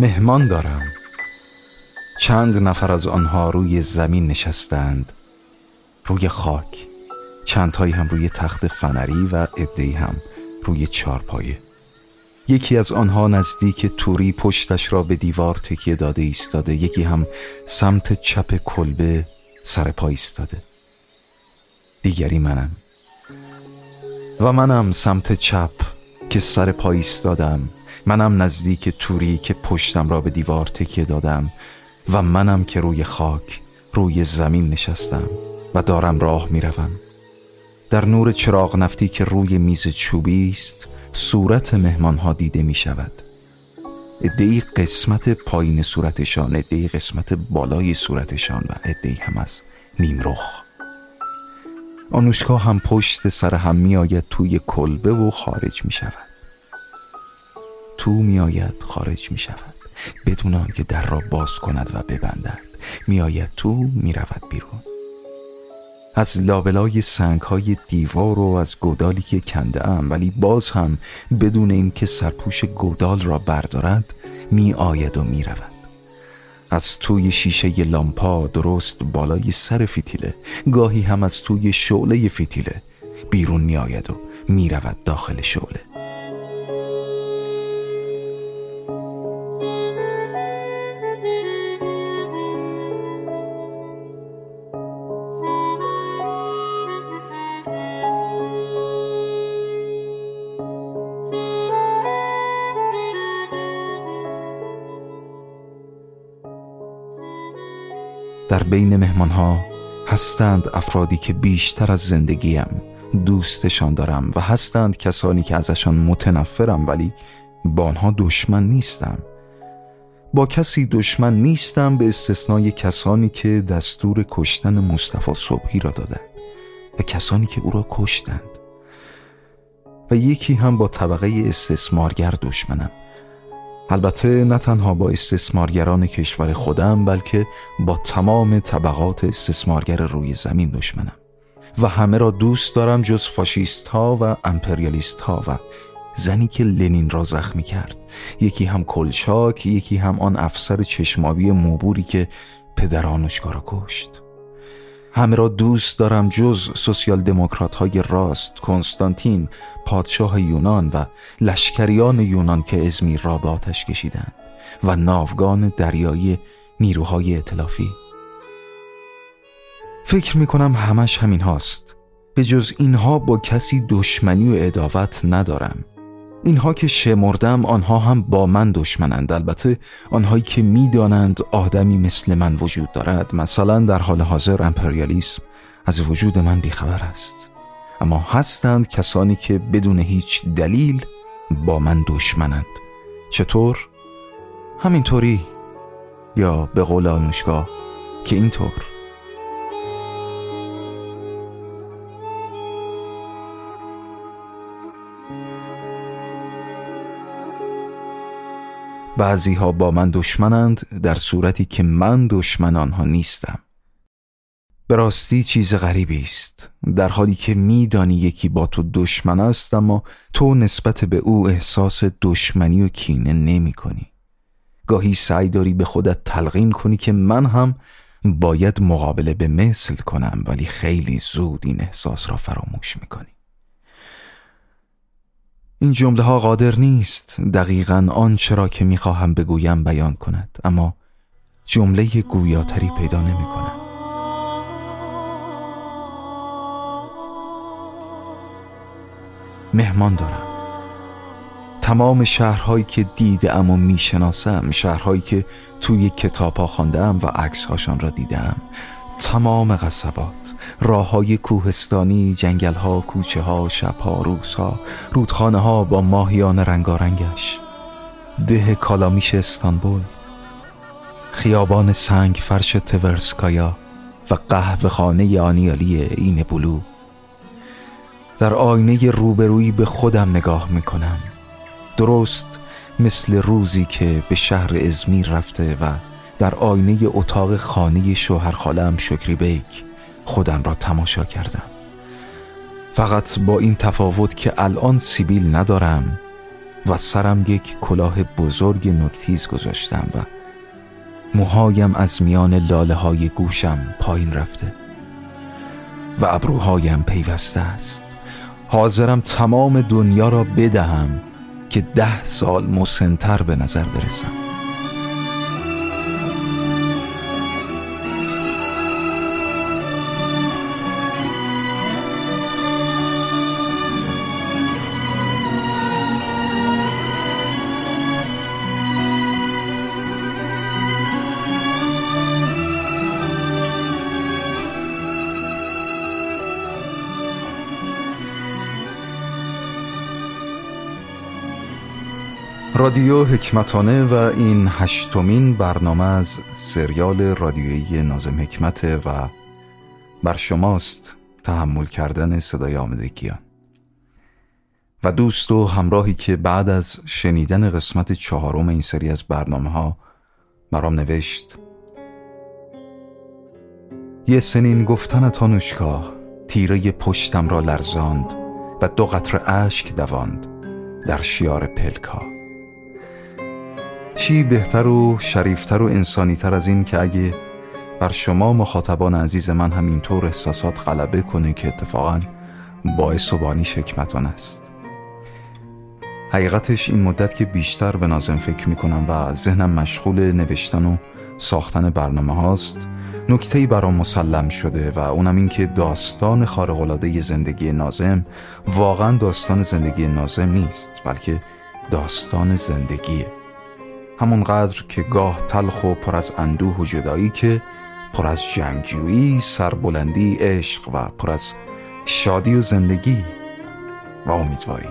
مهمان دارم. چند نفر از آنها روی زمین نشستند. روی خاک. چندهایی هم روی تخت فنری و عدهای هم روی چارپایه. یکی از آنها نزدیک توری پشتش را به دیوار تکیه داده ایستاده. یکی هم سمت چپ کلبه سر پا ایستاده. دیگری منم. و منم سمت چپ که سر پا ایستادم. منم نزدیک توری که پشتم را به دیوار تکیه دادم و منم که روی خاک روی زمین نشستم و دارم راه می‌روم. در نور چراغ نفتی که روی میز چوبی است صورت مهمان ها دیده می شود ادهی قسمت پایین صورتشان ادهی قسمت بالای صورتشان و ادهی هم از نیمرخ آنوشکا هم پشت سر هم می آید توی کلبه و خارج می شود تو می آید خارج می شود بدون آنکه در را باز کند و ببندد. می آید تو می رود بیرون. از لابلای سنگ های دیوار و از گودالی که کنده ام ولی باز هم بدون اینکه سرپوش گودال را بردارد می آید و می رود از توی شیشه لامپا درست بالای سر فیتیله. گاهی هم از توی شعله فیتیله. بیرون می آید و می رود داخل شعله. بین مهمان ها هستند افرادی که بیشتر از زندگیم دوستشان دارم و هستند کسانی که ازشان متنفرم ولی با آنها دشمن نیستم. با کسی دشمن نیستم به استثنای کسانی که دستور کشتن مصطفی صبحی را دادند و کسانی که او را کشتند. و یکی هم با طبقه استثمارگر دشمنم. البته نه تنها با استثمارگران کشور خودم بلکه با تمام طبقات استثمارگر روی زمین دشمنم. و همه را دوست دارم جز فاشیست ها و امپریالیست ها و زنی که لنین را زخمی کرد. یکی هم کلچاک یکی هم آن افسر چشمابی موبوری که پدرانشگاه را کشت. همه را دوست دارم جز سوسیال دموکرات های راست کنستانتین پادشاه یونان و لشکریان یونان که ازمیر را به آتش کشیدند و ناوگان دریایی نیروهای اطلافی فکر می کنم همش همین هاست. به جز اینها با کسی دشمنی و اداوت ندارم. اینها که شمردم آنها هم با من دشمنند. البته آنهایی که می‌دانند آدمی مثل من وجود دارد. مثلا در حال حاضر امپریالیسم از وجود من بیخبر است. اما هستند کسانی که بدون هیچ دلیل با من دشمنند. چطور؟ همینطوری. یا به قول آنوشگاه که اینطور. بعضی ها با من دشمنند در صورتی که من دشمن آنها نیستم. به راستی چیز غریبی است در حالی که میدانی یکی با تو دشمن است اما تو نسبت به او احساس دشمنی و کینه نمی کنی گاهی سعی داری به خودت تلقین کنی که من هم باید مقابله به مثل کنم ولی خیلی زود این احساس را فراموش می کنی این جمله ها قادر نیست دقیقا آنچه را که می‌خواهم بگویم بیان کند اما جمله گویاتری پیدا نمی کند مهمان دارم. تمام شهرهایی که دیده و می‌شناسم شهرهایی که توی کتاب ها و عکس هاشان را دیدم تمام قصبات. راه های کوهستانی جنگل ها کوچه ها شب ها روز ها رودخانه ها با ماهیان رنگارنگش. ده کالامیش استانبول. خیابان سنگ فرش تورسکایا و قهوه خانه آنیالی این بلو. در آینه روبرویی به خودم نگاه می‌کنم. درست مثل روزی که به شهر ازمیر رفته و در آینه اتاق خانه شوهر خالم شکری بیک خودم را تماشا کردم. فقط با این تفاوت که الان سیبیل ندارم و سرم یک کلاه بزرگ نکتیز گذاشتم و موهایم از میان لاله های گوشم پایین رفته و ابروهایم پیوسته است. حاضرم تمام دنیا را بدهم که ده سال مسنتر به نظر برسم. رادیو حکمتانه و این هشتمین برنامه از سریال رادیویی نازم حکمته و بر شماست تحمل کردن صدای آمدگیان. و دوست و همراهی که بعد از شنیدن قسمت چهارم این سری از برنامه ها برام نوشت. یه سنین گفتن تانوشکا تیره پشتم را لرزاند و دو قطر اشک دواند در شیار پلکا. چی بهتر و شریفتر و انسانیتر از این که اگه بر شما مخاطبان عزیز من همینطور احساسات غلبه کنه که اتفاقا باعث و بانی شکمتان است. حقیقتش این مدت که بیشتر به نازم فکر می‌کنم و ذهنم مشغول نوشتن و ساختن برنامه هاست نکتهی برام مسلم شده و اونم این که داستان خارقلاده زندگی نازم واقعا داستان زندگی نازم نیست بلکه داستان زندگیه. همونقدر که گاه تلخ و پر از اندوه و جدایی که پر از جنگجویی، سربلندی، عشق و پر از شادی و زندگی و امیدواری.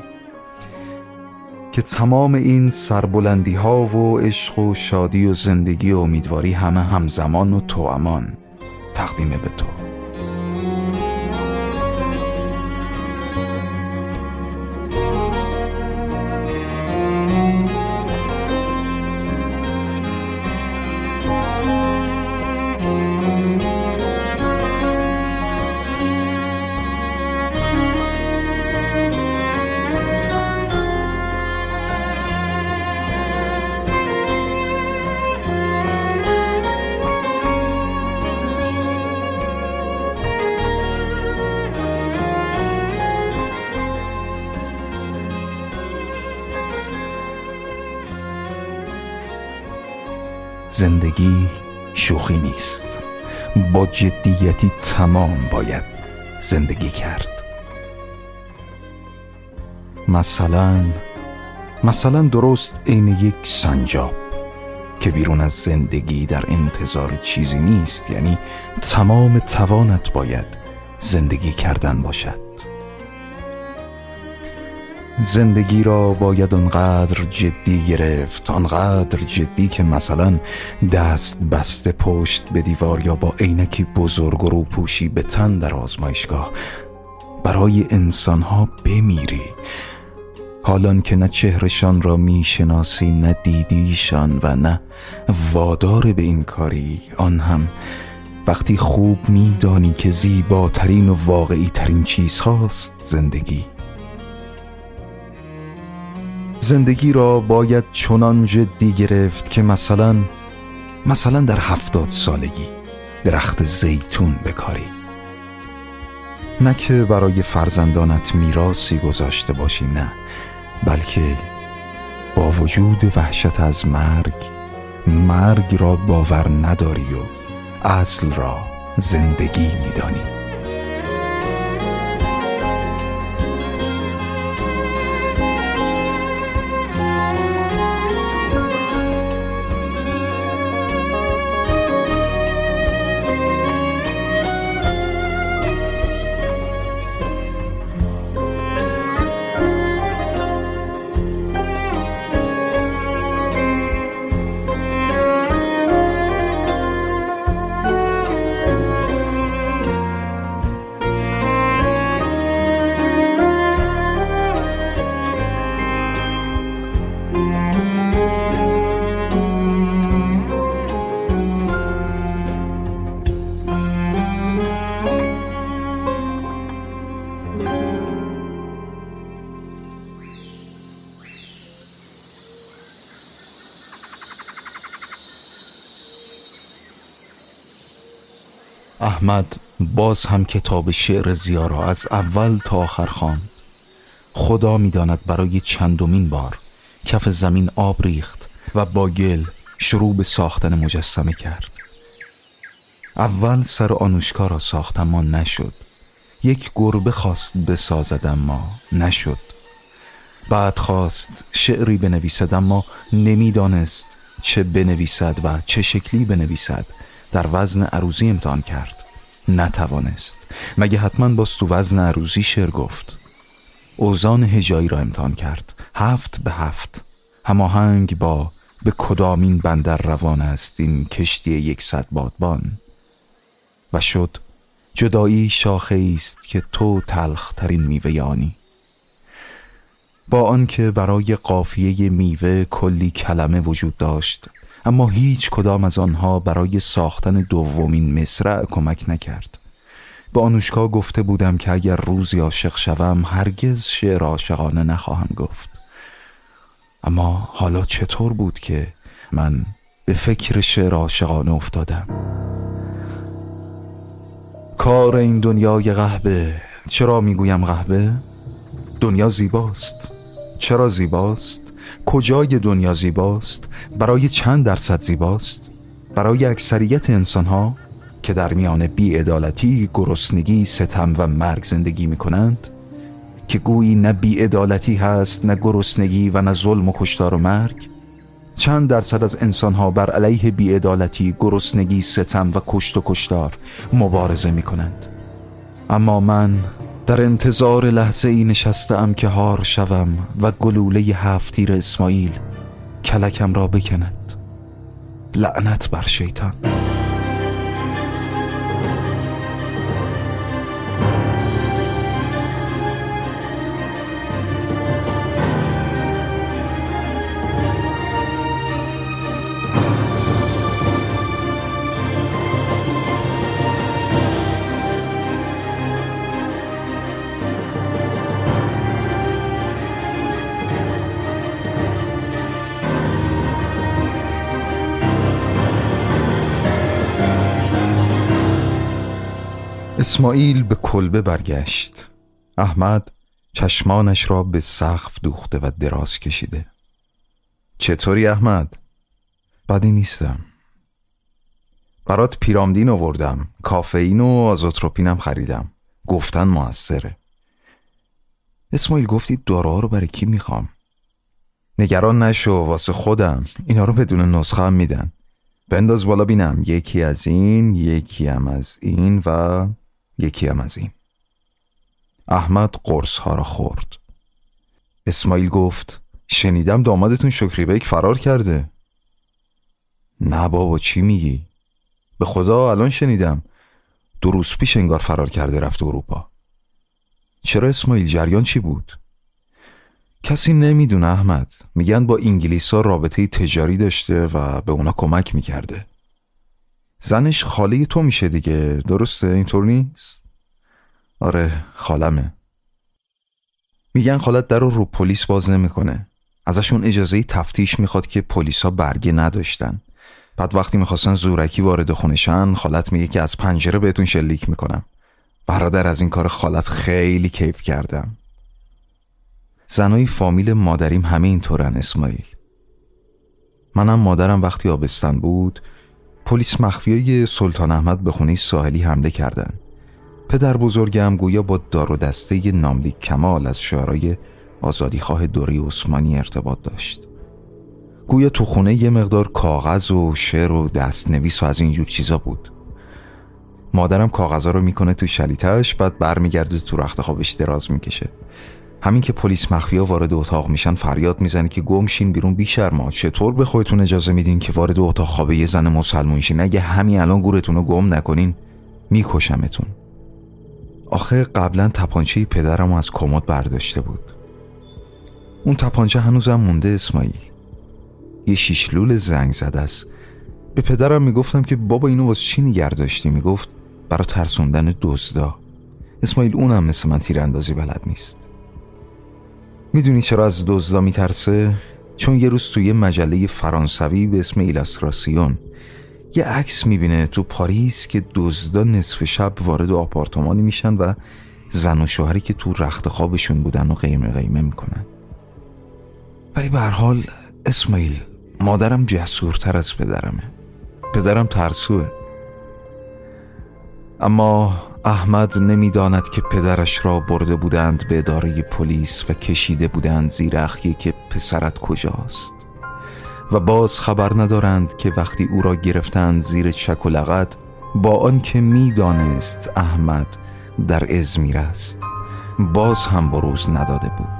که تمام این سربلندی ها و عشق و شادی و زندگی و امیدواری همه همزمان و توامان تقدیم به تو. زندگی شوخی نیست. با جدیتی تمام باید زندگی کرد. مثلا مثلا درست عین یک سنجاب که بیرون از زندگی در انتظار چیزی نیست یعنی تمام توانت باید زندگی کردن باشد. زندگی را باید آنقدر جدی گرفت آنقدر جدی که مثلا دست بسته پشت به دیوار یا با عینکی بزرگ و روپوشی به تن در آزمایشگاه. برای انسانها بمیری. حالان که نه چهرشان را می‌شناسی نه دیدیشان و نه وادار به این کاری آن هم وقتی خوب میدانی که زیباترین و واقعی ترین چیز هاست زندگی. زندگی را باید چنان جدی گرفت که مثلا مثلا در هفتاد سالگی درخت زیتون بکاری. نه که برای فرزندانت میراسی گذاشته باشی نه بلکه با وجود وحشت از مرگ مرگ را باور نداری و اصل را زندگی میدانی. احمد باز هم کتاب شعر زیا را از اول تا آخر خواند. خدا می‌داند برای چندمین بار کف زمین آب ریخت و با گل شروع به ساختن مجسمه کرد. اول سر آنوشکا را ساخت اما نشد. یک گربه خواست بسازد اما نشد. بعد خواست شعری بنویسد اما نمی‌دانست چه بنویسد و چه شکلی بنویسد. در وزن عروزی امتحان کرد. نتوانست. مگه حتما باز تو وزن عروزی شعر گفت؟ اوزان هجایی را امتحان کرد. هفت به هفت. هماهنگ با به کدامین بندر روان است این کشتی یکصد بادبان؟ و شد جدایی شاخه است که تو تلخ ترین میوه آنی. با آنکه برای قافیه میوه کلی کلمه وجود داشت اما هیچ کدام از آنها برای ساختن دومین مصرع کمک نکرد. به آنوشکا گفته بودم که اگر روزی عاشق شوم هرگز شعر عاشقانه نخواهم گفت. اما حالا چطور بود که من به فکر شعر عاشقانه افتادم؟ کار این دنیای قهبه چرا می‌گویم قهبه؟ دنیا زیباست. چرا زیباست؟ کجای دنیا زیباست؟ برای چند درصد زیباست؟ برای اکثریت انسان ها که در میان بیعدالتی، گرسنگی، ستم و مرگ زندگی می کنند که گویی نه بیعدالتی هست نه گرسنگی و نه ظلم و کشتار و مرگ چند درصد از انسانها بر علیه بیعدالتی، گرسنگی، ستم و کشت و کشتار مبارزه می کنند اما من در انتظار لحظه ای نشستم که هار شوم و گلوله هفتیر اسماعیل کلکم را بکند. لعنت بر شیطان. اسماعیل به کلبه برگشت. احمد چشمانش را به سقف دوخته و دراز کشیده. چطوری احمد؟ بدی نیستم. برات پیرامدین آوردم. کافئین و آزوتروپینم خریدم. گفتن موثره. اسماعیل گفتی داروها رو برای کی می‌خوام؟ نگران نشو واسه خودم. اینا رو بدون نسخه هم میدن. بنداز بالا بینم. یکی از این یکی هم از این و یکی هم از این. احمد قرص ها را خورد. اسماعیل گفت شنیدم دامادتون شکری بیک فرار کرده. نه بابا چی میگی؟ به خدا الان شنیدم. دو روز پیش انگار فرار کرده رفت اروپا. چرا اسماعیل؟ جریان چی بود؟ کسی نمی‌دونه احمد. میگن با انگلیس ها رابطه تجاری داشته و به اونا کمک می‌کرده. زنش خاله تو میشه دیگه. درسته؟ اینطور نیست؟ آره خالمه. میگن خالت در رو پلیس باز نمی‌کنه. ازشون اجازه تفتیش می‌خواد که پلیسا برگه نداشتن. بعد وقتی می‌خواستن زورکی وارد خونشن خالت میگه که از پنجره بهتون شلیک می‌کنم. برادر از این کار خالت خیلی کیف کردم. زنای فامیل مادریم همه اینطورن اسماعیل. منم مادرم وقتی آبستن بود پلیس مخفیای سلطان احمد به خونه ساحلی حمله کردن. پدر بزرگم گویا با دار و دسته ناملیک کمال از شعرهای آزادیخواه دوره عثمانی ارتباط داشت. گویا تو خونه یه مقدار کاغذ و شعر و دستنویس و از این جور چیزا بود. مادرم کاغذا رو می‌کنه تو شلیتش بعد برمیگرده تو رخت خوابش دراز می‌کشه. همین که پلیس مخفیا وارد اتاق میشن فریاد می‌زنه که گمشین بیرون بی شرما چطور به خودتون اجازه میدین که وارد اتاق خواب یه زن مسلمون شین؟ اگه همین الان گورتون رو گم نکنین میکشمتون. آخه قبلا تپانچه پدرم از کمد برداشته بود. اون تپانچه هنوزم مونده اسماعیل. یه شیشلول زنگ زده است به پدرم می‌گفتم که بابا اینو واسه چی نگر داشتی؟ می‌گفت برا ترسوندن دزدا. اسماعیل اونم مثل من تیراندازی بلد نیست. می‌دونی چرا از دزدا میترسه؟ چون یه روز توی مجله فرانسوی به اسم ایلاستراسیون یه عکس می‌بینه تو پاریس که دزدا نصف شب وارد آپارتمانی میشن و زن و شوهری که تو رخت خوابشون بودن و قیمه قیمه می‌کنن. ولی به حال اسماعیل مادرم جسورتر از پدرمه. پدرم ترسوه. اما احمد نمی‌داند که پدرش را برده بودند به اداره پلیس و کشیده بودند زیر اخیه که پسرت کجاست. و باز خبر ندارند که وقتی او را گرفتند زیر چک و لغت با آنکه می‌دانست احمد در ازمیر است باز هم بروز نداده بود.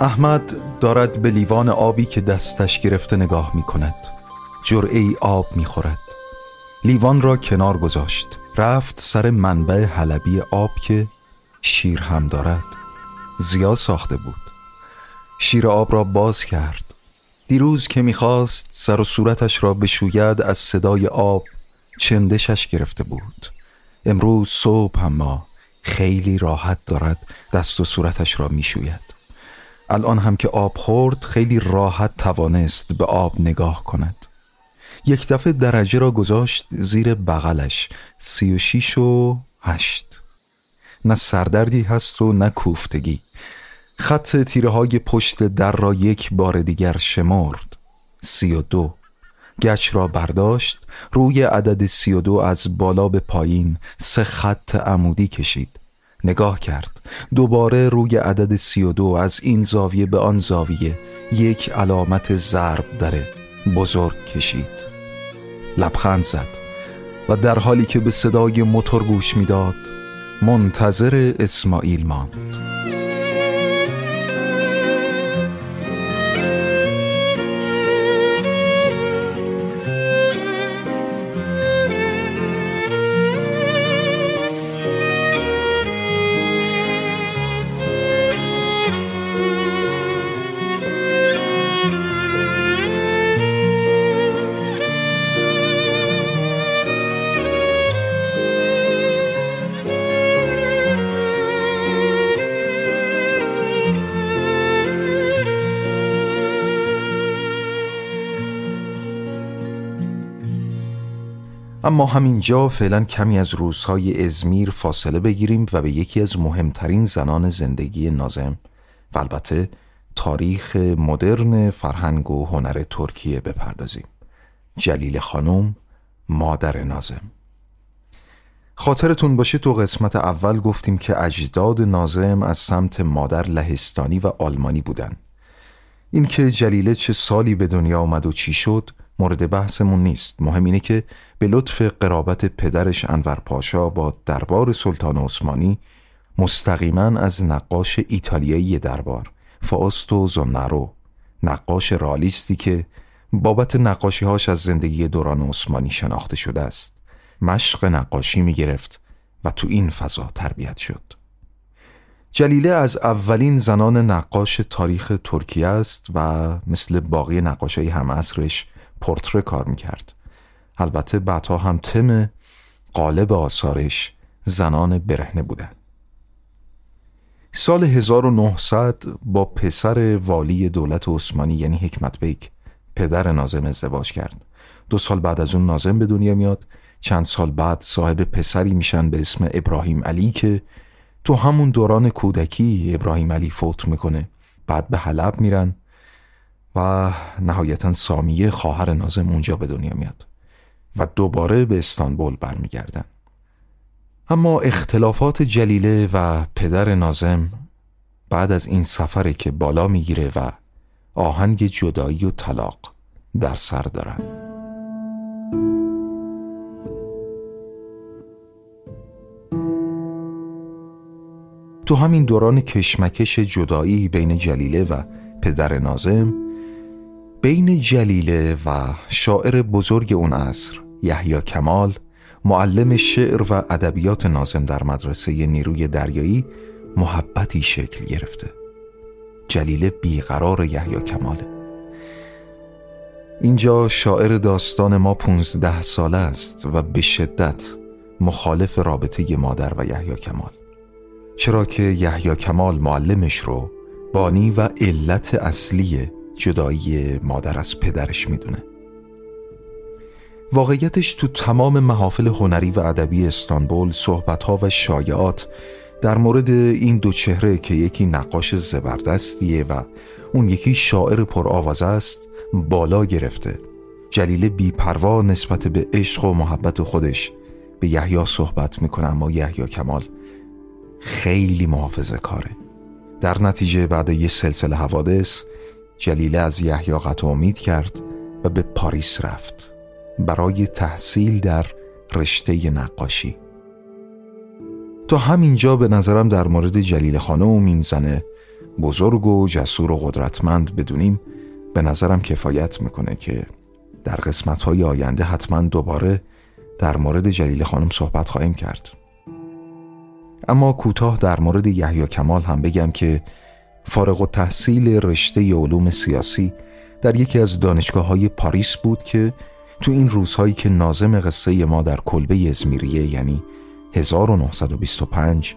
احمد دارد به لیوان آبی که دستش گرفته نگاه می کند ای آب می خورد لیوان را کنار گذاشت. رفت سر منبع حلبی آب که شیر هم دارد. زیاد ساخته بود. شیر آب را باز کرد. دیروز که می‌خواست سر و صورتش را بشوید از صدای آب چندشش گرفته بود. امروز صبح اما خیلی راحت دارد دست و صورتش را می‌شوید. الان هم که آب خورد خیلی راحت توانست به آب نگاه کند. یک دفعه درجه را گذاشت زیر بغلش سی و شیش و هشت. نه سردردی هست و نه کوفتگی. خط تیره های پشت در را یک بار دیگر شمرد سی و دو. گچ را برداشت روی عدد سی و دو از بالا به پایین سه خط عمودی کشید. نگاه کرد. دوباره روی عدد سی و دو از این زاویه به آن زاویه یک علامت ضرب داره بزرگ کشید. لبخند زد و در حالی که به صدای موتور گوش می‌داد منتظر اسماعیل ماند. اما همینجا فعلا کمی از روزهای ازمیر فاصله بگیریم و به یکی از مهمترین زنان زندگی نازم و البته تاریخ مدرن فرهنگ و هنر ترکیه بپردازیم. جلیل خانم مادر نازم. خاطرتون باشه تو قسمت اول گفتیم که اجداد نازم از سمت مادر لهستانی و آلمانی بودن. اینکه جلیله چه سالی به دنیا آمد و چی شد مورد بحثمون نیست. مهم اینه که به لطف قرابت پدرش انور پاشا با دربار سلطان عثمانی مستقیما از نقاش ایتالیایی دربار فاستو زونارو نقاش رالیستی که بابت نقاشیهاش از زندگی دوران عثمانی شناخته شده است. مشق نقاشی می گرفت و تو این فضا تربیت شد. جلیله از اولین زنان نقاش تاریخ ترکیه است و مثل باقی نقاشای هم عصرش پورتره کار می‌کرد. البته بعدها هم تم قالب آثارش زنان برهنه بودن سال 1900 با پسر والی دولت عثمانی یعنی حکمت بیک پدر نازم ازدواج کرد. دو سال بعد از اون نازم به دنیا میاد. چند سال بعد صاحب پسری میشن به اسم ابراهیم علی که تو همون دوران کودکی ابراهیم علی فوت می‌کنه. بعد به حلب میرن. و نهایتا سامیه خواهر نازم اونجا به دنیا میاد و دوباره به استانبول برمیگردن. اما اختلافات جلیله و پدر نازم بعد از این سفره که بالا می‌گیره و آهنگ جدایی و طلاق در سر دارن. تو همین دوران کشمکش جدایی بین جلیله و پدر نازم بین جلیله و شاعر بزرگ اون عصر یحیی کمال معلم شعر و ادبیات نازم در مدرسه نیروی دریایی محبتی شکل گرفته. جلیله بیقرار یحیی کماله. اینجا شاعر داستان ما پونزده ساله است و به شدت مخالف رابطه مادر و یحیی کمال. چرا که یحیی کمال معلمش رو بانی و علت اصلی جدایی مادر از پدرش می‌دونه. واقعیتش تو تمام محافل هنری و ادبی استانبول صحبتها و شایعات در مورد این دو چهره که یکی نقاش زبردستیه و اون یکی شاعر پرآوازه است بالا گرفته. جلیله بیپروا نسبت به عشق و محبت خودش به یحیی صحبت می‌کنه اما یحیی کمال خیلی محافظه کاره در نتیجه بعد یه سلسله حوادث جلیله از یحیی امید کرد و به پاریس رفت برای تحصیل در رشته نقاشی. تا همینجا به نظرم در مورد جلیل خانم این زنه بزرگ و جسور و قدرتمند بدونیم به نظرم کفایت می‌کنه که در قسمت های آینده حتما دوباره در مورد جلیل خانم صحبت خواهیم کرد. اما کوتاه در مورد یحیی کمال هم بگم که فارغ و تحصیل رشته علوم سیاسی در یکی از دانشگاه های پاریس بود که تو این روزهایی که نازم قصه ما در کلبه ازمیریه یعنی 1925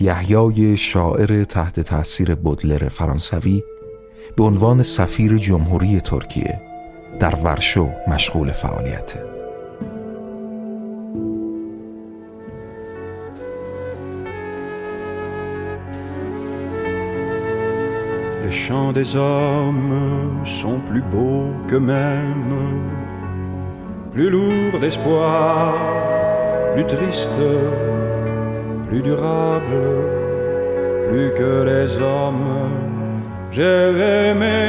یحیای شاعر تحت تاثیر بودلر فرانسوی به عنوان سفیر جمهوری ترکیه در ورشو مشغول فعالیته. Les chants des hommes sont plus beaux que même, plus lourds d'espoir, plus tristes, plus durables, plus que les hommes. J'ai aimé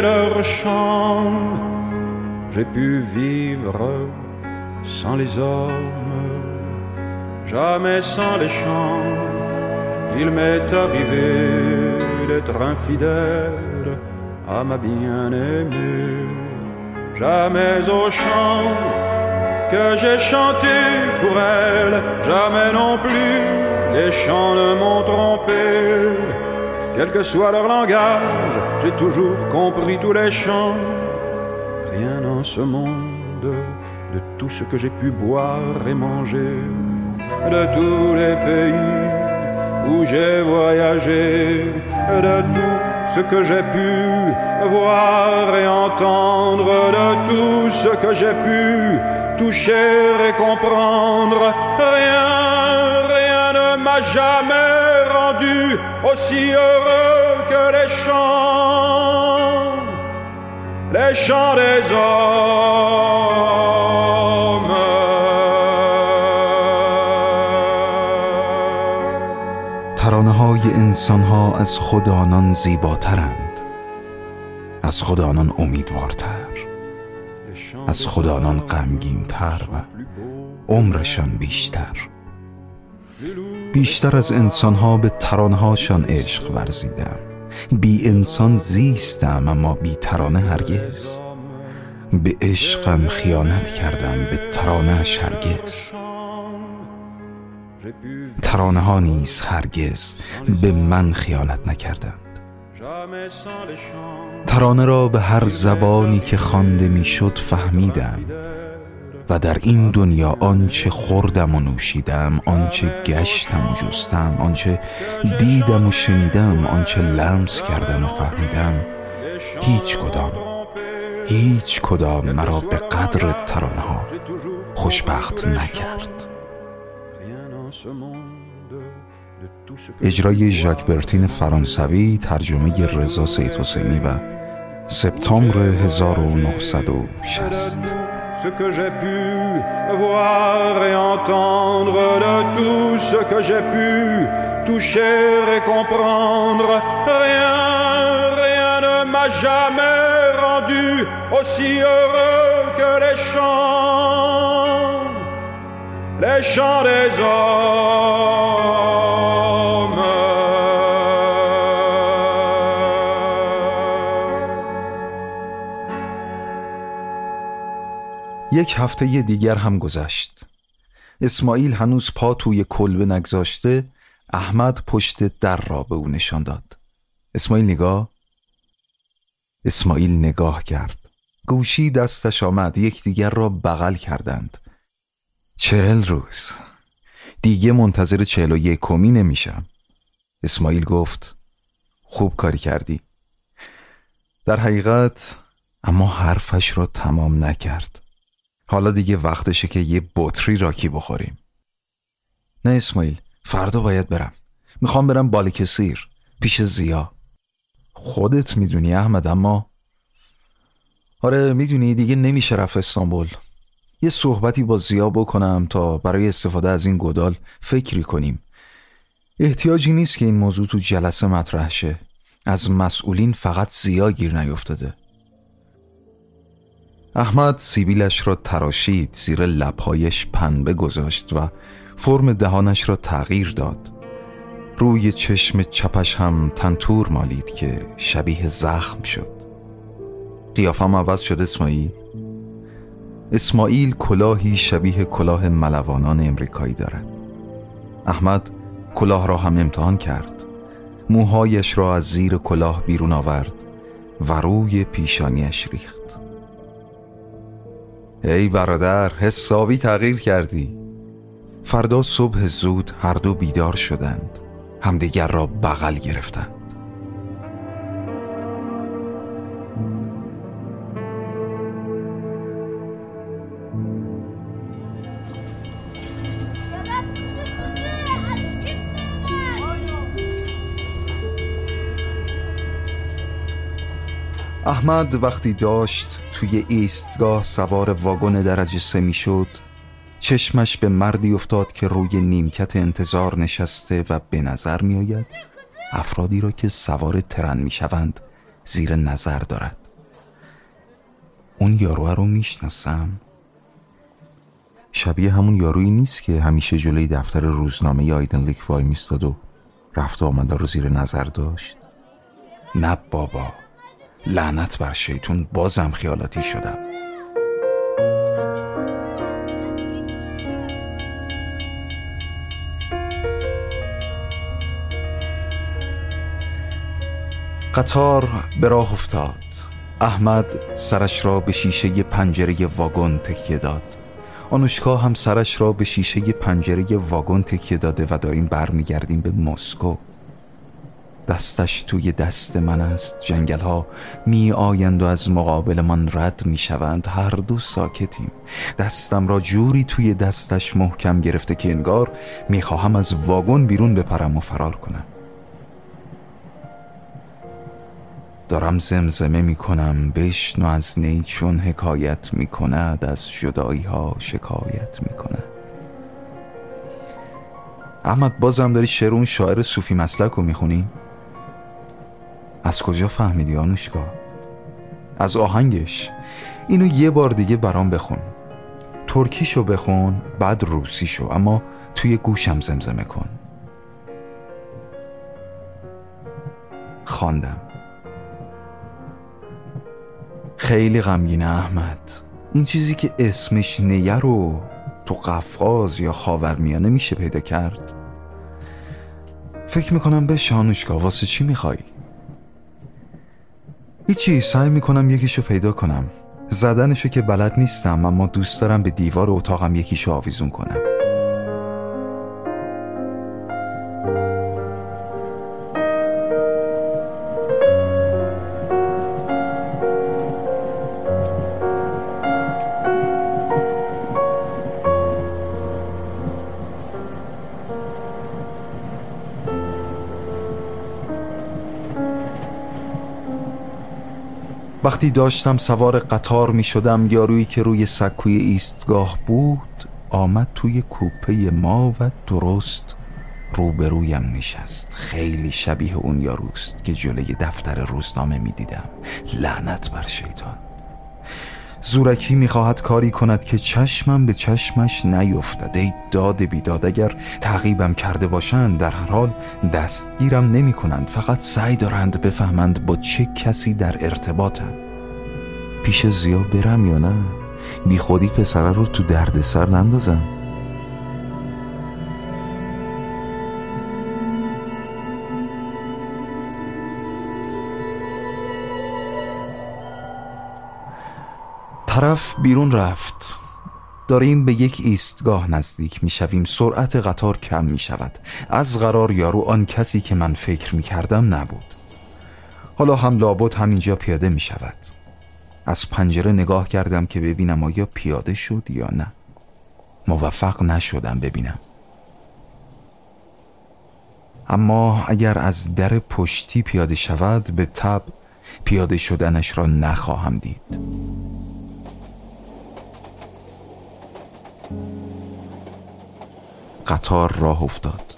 leurs chants, j'ai pu vivre sans les hommes, jamais sans les chants. Il m'est arrivé d'être infidèle à ma bien-aimée. Jamais au chant que j'ai chanté pour elle, jamais non plus les chants ne m'ont trompé. Quel que soit leur langage, j'ai toujours compris tous les chants. Rien en ce monde de tout ce que j'ai pu boire et manger, de tous les pays où j'ai voyagé, de tout ce que j'ai pu voir et entendre, de tout ce que j'ai pu toucher et comprendre. Rien, rien ne m'a jamais rendu aussi heureux que les chants, les chants des hommes. های انسان ها از خود آنان زیباترند. از خود آنان امیدوارتر. از خود آنان غمگینتر و عمرشان بیشتر. بیشتر از انسان ها به ترانه هاشان عشق ورزیدم. بی انسان زیستم اما بی ترانه هرگز. به عشقم خیانت کردم به ترانهش هرگز. ترانه ها نیز هرگز به من خیانت نکردند. ترانه را به هر زبانی که خوانده می‌شد فهمیدم و در این دنیا آنچه خوردم و نوشیدم آنچه گشتم و جستم آنچه دیدم و شنیدم آنچه لمس کردم و فهمیدم هیچ کدام هیچ کدام مرا به قدر ترانه ها خوشبخت نکرد. اجرای ژاک برتین فرانسوی ترجمه رضا سید حسینی و سپتامبر 1960 ce que j'ai pu voir et entendre, de tout ce que j'ai pu toucher et comprendre. Rien, rien ne m'a jamais rendu aussi heureux que les chants, Les chants des hommes. یک هفته دیگر هم گذشت. اسماعیل هنوز پا توی کلبه نگذاشته احمد پشت در را به او نشان داد. اسماعیل نگاه؟ اسماعیل نگاه کرد. گوشی دستش آمد یکدیگر را بغل کردند. چهل روز. دیگه منتظر چهل و یکمی نمیشم. اسماعیل گفت خوب کاری کردی. در حقیقت اما حرفش را تمام نکرد. حالا دیگه وقتشه که یه بطری راکی بخوریم. نه اسماعیل فردا باید برم. می‌خوام برم بالکسیر پیش زیا. خودت می‌دونی احمد اما آره می‌دونی دیگه نمیشه رفت استانبول. یه صحبتی با زیا بکنم تا برای استفاده از این گدال فکری کنیم. احتیاجی نیست که این موضوع تو جلسه مطرح شه. از مسئولین فقط زیا گیر نیفتاده. احمد سیبیلش را تراشید زیر لبهایش پنبه گذاشت و فرم دهانش را تغییر داد. روی چشم چپش هم تنتور مالید که شبیه زخم شد. قیافم عوض شد اسماعیل. اسماعیل کلاهی شبیه کلاه ملوانان امریکایی دارد. احمد کلاه را هم امتحان کرد. موهایش را از زیر کلاه بیرون آورد و روی پیشانیش ریخت. ای برادر حسابی تغییر کردی. فردا صبح زود هر دو بیدار شدند. همدیگر را بغل گرفتند. احمد وقتی داشت توی ایستگاه سوار واگن درجه سه می شد چشمش به مردی افتاد که روی نیمکت انتظار نشسته و به نظر می آید افرادی را که سوار ترن می شوند زیر نظر دارد. اون یاروه رو می‌شناسم؟ شبیه همون یارویی نیست که همیشه جلوی دفتر روزنامه آیدن وای میستاد و رفت آمده رو زیر نظر داشت؟ نه بابا. لعنت بر شیطون بازم خیالاتی شدم. قطار به راه افتاد. احمد سرش را به شیشه پنجره واگن تکیه داد. آنوشکا هم سرش را به شیشه پنجره واگن تکیه داده و داریم برمیگردیم به مسکو. دستش توی دست من است. جنگل ها می آیند و از مقابل من رد می شوند. هر دو ساکتیم. دستم را جوری توی دستش محکم گرفته که انگار می خواهم از واگن بیرون بپرم و فرار کنم. دارم زمزمه می کنم. بشنو از نی چون حکایت می کند. از جدایی ها شکایت می کند. احمد بازم داری شعر شاعر صوفی مسلک رو می‌خونی؟ از کجا فهمیدی آنوشکا؟ از آهنگش. اینو یه بار دیگه برام بخون. ترکیشو بخون بعد روسیشو اما توی گوشم زمزمه کن. خواندم. خیلی غمگینه احمد. این چیزی که اسمش نیه رو تو قفقاز یا خاورمیانه میشه پیدا کرد. فکر می‌کنم به شانوشکا واسه چی می‌خوای؟ هیچی سعی می‌کنم یکیشو پیدا کنم. زدنشو که بلد نیستم اما دوست دارم به دیوار اتاقم یکیشو آویزون کنم. وقتی داشتم سوار قطار می شدم یارویی که روی سکوی ایستگاه بود آمد توی کوپه ما و درست روبرویم نشست. خیلی شبیه اون یاروست که جلوی دفتر روزنامه می دیدم لعنت بر شیطان. زورکی می‌خواهد کاری کند که چشمم به چشمش نیفتد ای داد بیداد اگر تعقیبم کرده باشند در هر حال دستگیرم نمی کنند فقط سعی دارند بفهمند با چه کسی در ارتباطم. پیش زیا برم یا نه؟ بی خودی پسره رو تو دردسر نندازم. طرف بیرون رفت. داریم به یک ایستگاه نزدیک می‌شویم سرعت قطار کم می شود. از قرار یارو آن کسی که من فکر می کردم نبود. حالا هم لابد همینجا پیاده می شود. از پنجره نگاه کردم که ببینم آیا پیاده شد یا نه. موفق نشدم ببینم. اما اگر از در پشتی پیاده شود به تب پیاده شدنش را نخواهم دید. قطار راه افتاد.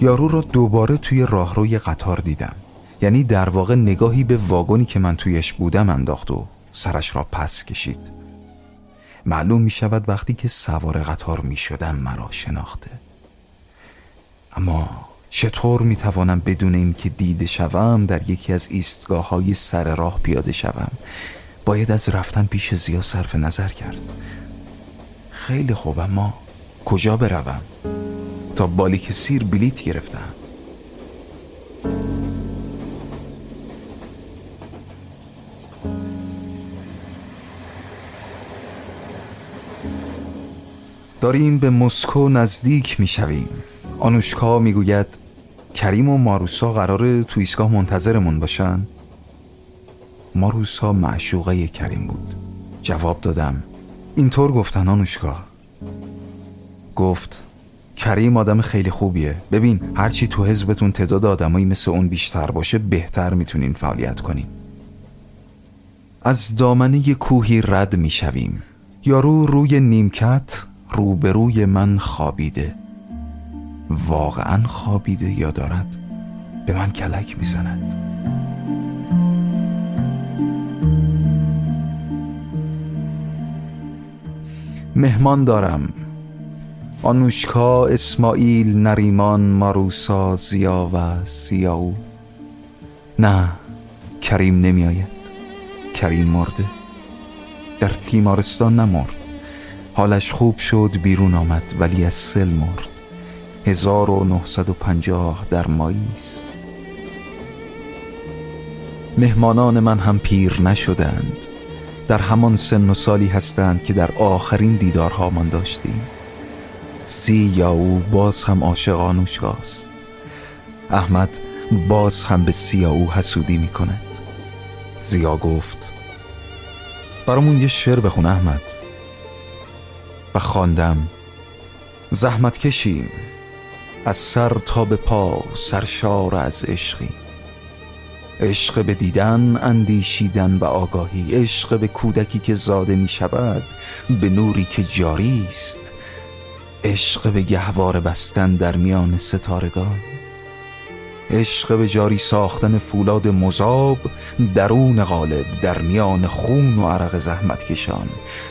یارو را دوباره توی راهروی قطار دیدم. یعنی در واقع نگاهی به واگنی که من تویش بودم انداخت و سرش را پس کشید. معلوم می شود وقتی که سوار قطار می شدم مرا شناخته. اما چطور می توانم بدون اینکه دیده شوم در یکی از ایستگاه های سر راه پیاده شوم؟ باید از رفتن پیش زیا صرف نظر کرد. خیلی خوب اما کجا بروم؟ تا بالیک سیر بلیت گرفتم. داریم به مسکو نزدیک می شویم آنوشکا می گوید کریم و ماروسا قرار تو ایستگاه منتظرمون باشن؟ ماروسا معشوقه کریم بود. جواب دادم اینطور گفتن آنوشکا گفت کریم آدم خیلی خوبیه. ببین هرچی تو حزبتون تعداد آدمایی مثل اون بیشتر باشه بهتر می‌تونین فعالیت کنین. از دامنه کوهی رد می‌شویم. یارو روی نیمکت روبروی من خوابیده. واقعا خوابیده یا دارد؟ به من کلک می‌زند. مهمان دارم. آنوشکا اسماعیل نریمان ماروسا زیا و سیاو. نه کریم نمیآید. کریم مرده. در تیمارستان نمرد. حالش خوب شد بیرون آمد ولی از سل مرد. 1950 در ماییس. مهمانان من هم پیر نشدند. در همان سن و سالی هستند که در آخرین دیدارهامان داشتیم. سی یا او باز هم عاشق آنوشکاست احمد باز هم به سیا او حسودی می کند زیا گفت برامون یه شعر بخون احمد. و خواندم زحمت کشیم از سر تا به پا سرشار از عشقی عشق به دیدن اندیشیدن و آگاهی. عشق به کودکی که زاده می شود به نوری که جاری است. عشق به گهوار بستن در میان ستارگان. عشق به جاری ساختن فولاد مذاب درون غالب در میان خون و عرق زحمت کشان.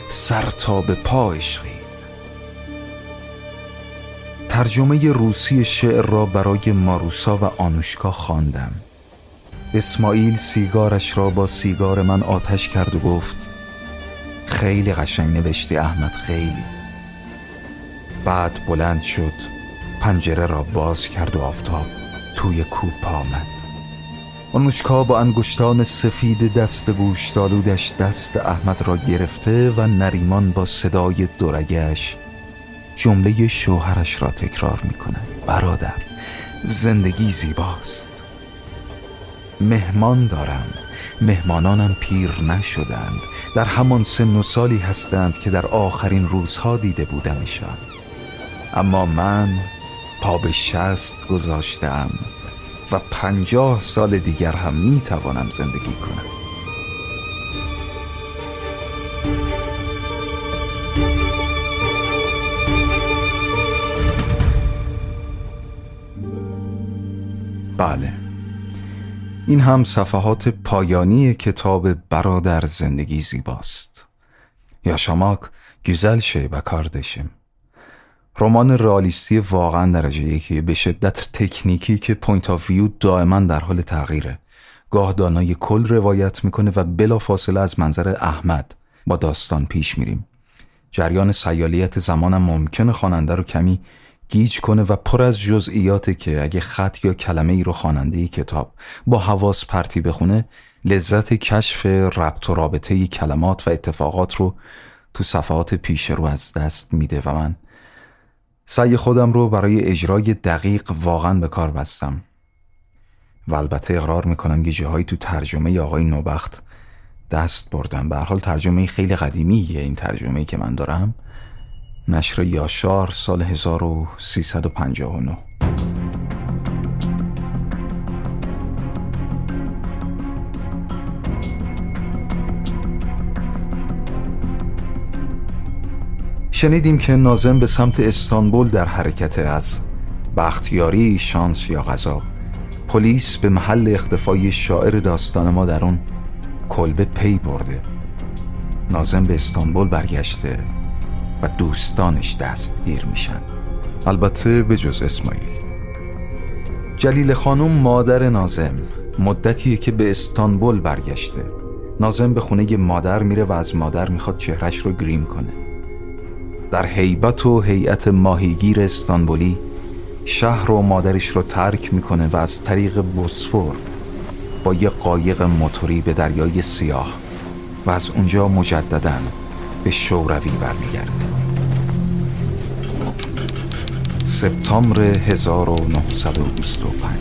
سر تا به پا عشقی. ترجمه روسی شعر را برای ماروسا و آنوشکا خواندم. اسماعیل سیگارش را با سیگار من آتش کرد و گفت خیلی قشنگ نوشتی احمد خیلی. بعد بلند شد پنجره را باز کرد و آفتاب توی کوپ آمد. آنوشکا با انگشتان سفید دست گوشتالودش دست احمد را گرفته و نریمان با صدای دورگش جمله شوهرش را تکرار می کند برادر زندگی زیباست. مهمان دارم. مهمانانم پیر نشدند. در همان سن و سالی هستند که در آخرین روزها دیده بودمشان. اما من پا به شست گذاشتم و پنجاه سال دیگر هم می توانم زندگی کنم. بله. این هم صفحات پایانی کتاب برادر زندگی زیباست. Yaşamak güzel şey be kardeşim رمان رئالیستی واقعا درجه یکی به شدت تکنیکی که point of view دائما در حال تغییره. گاه دانای کل روایت می‌کنه و بلافاصله از منظر احمد با داستان پیش میریم. جریان سیالیت زمانم ممکنه خواننده رو کمی گیج کنه و پر از جزئیاته که اگه خط یا کلمه ای رو خواننده کتاب با حواس پرتی بخونه لذت کشف ربط و رابطه ای کلمات و اتفاقات رو تو صفحات پیش رو از دست میده و من سعی خودم رو برای اجرای دقیق واقعا به کار بستم. و البته اقرار می‌کنم که جاهایی تو ترجمه آقای نوبخت دست بردم. به حال ترجمه خیلی قدیمیه این ترجمه که من دارم. نشر یاشار سال 1359 شنیدیم که نازم به سمت استانبول در حرکت از بختیاری شانس یا غذا. پلیس به محل اختفای شاعر داستان ما در اون کلبه پی برده. نازم به استانبول برگشته. و دوستانش دستگیر میشن. البته به جز اسماعیل. جلیل خانم مادر نازم مدتیه که به استانبول برگشته. نازم به خونه مادر میره و از مادر می‌خواد چهرش رو گریم کنه. در حیبت و هیئت ماهیگیر استانبولی شهر و مادرش رو ترک می‌کنه و از طریق بوسفور با یه قایق موتوری به دریای سیاه و از اونجا مجددا به شوروی برمیگرده. سپتامبر 1925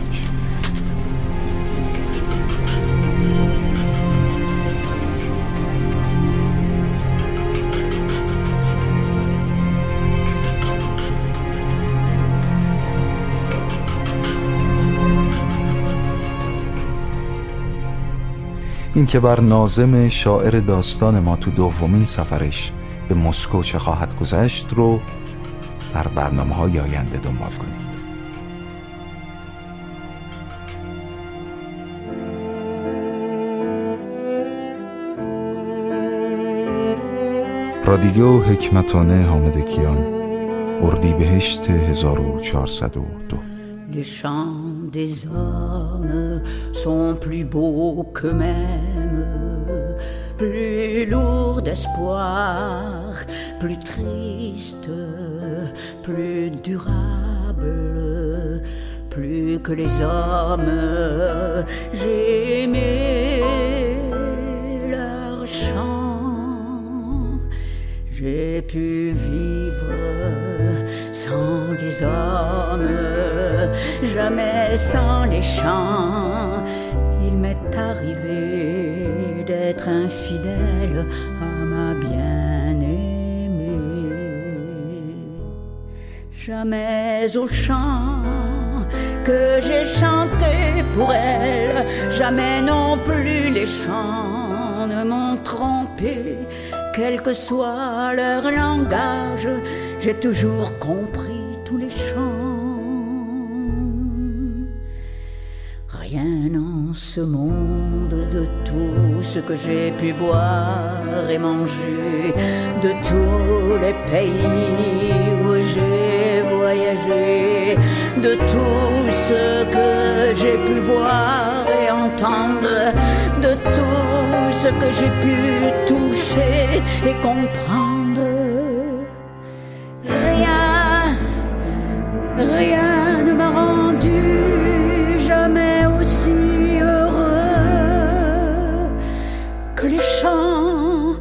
این که بر نازم شاعر داستان ما تو دومین سفرش به مسکو چه خواهد گذشت رو در برنامه های آینده دنبال کنید رادیو حکمتانه حامد کیان اردی بهشت 1402 Les chants des hommes sont plus beaux qu'eux-mêmes, plus lourds d'espoir, plus tristes, plus durables, plus que les hommes. J'ai aimé leur chant, j'ai pu vivre sans les hommes, jamais sans les chants. Il m'est arrivé d'être infidèle Jamais au chant que j'ai chanté pour elle, jamais non plus les chants ne m'ont trompé, quel que soit leur langage j'ai toujours compris tous les chants. Rien en ce monde de tout ce que j'ai pu boire et manger, de tous les pays de tout ce que j'ai pu voir et entendre, de tout ce que j'ai pu toucher et comprendre. Rien, rien ne m'a rendu jamais aussi heureux que les chants,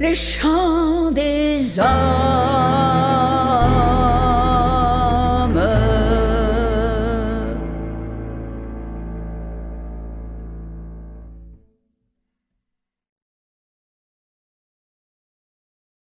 les chants des hommes.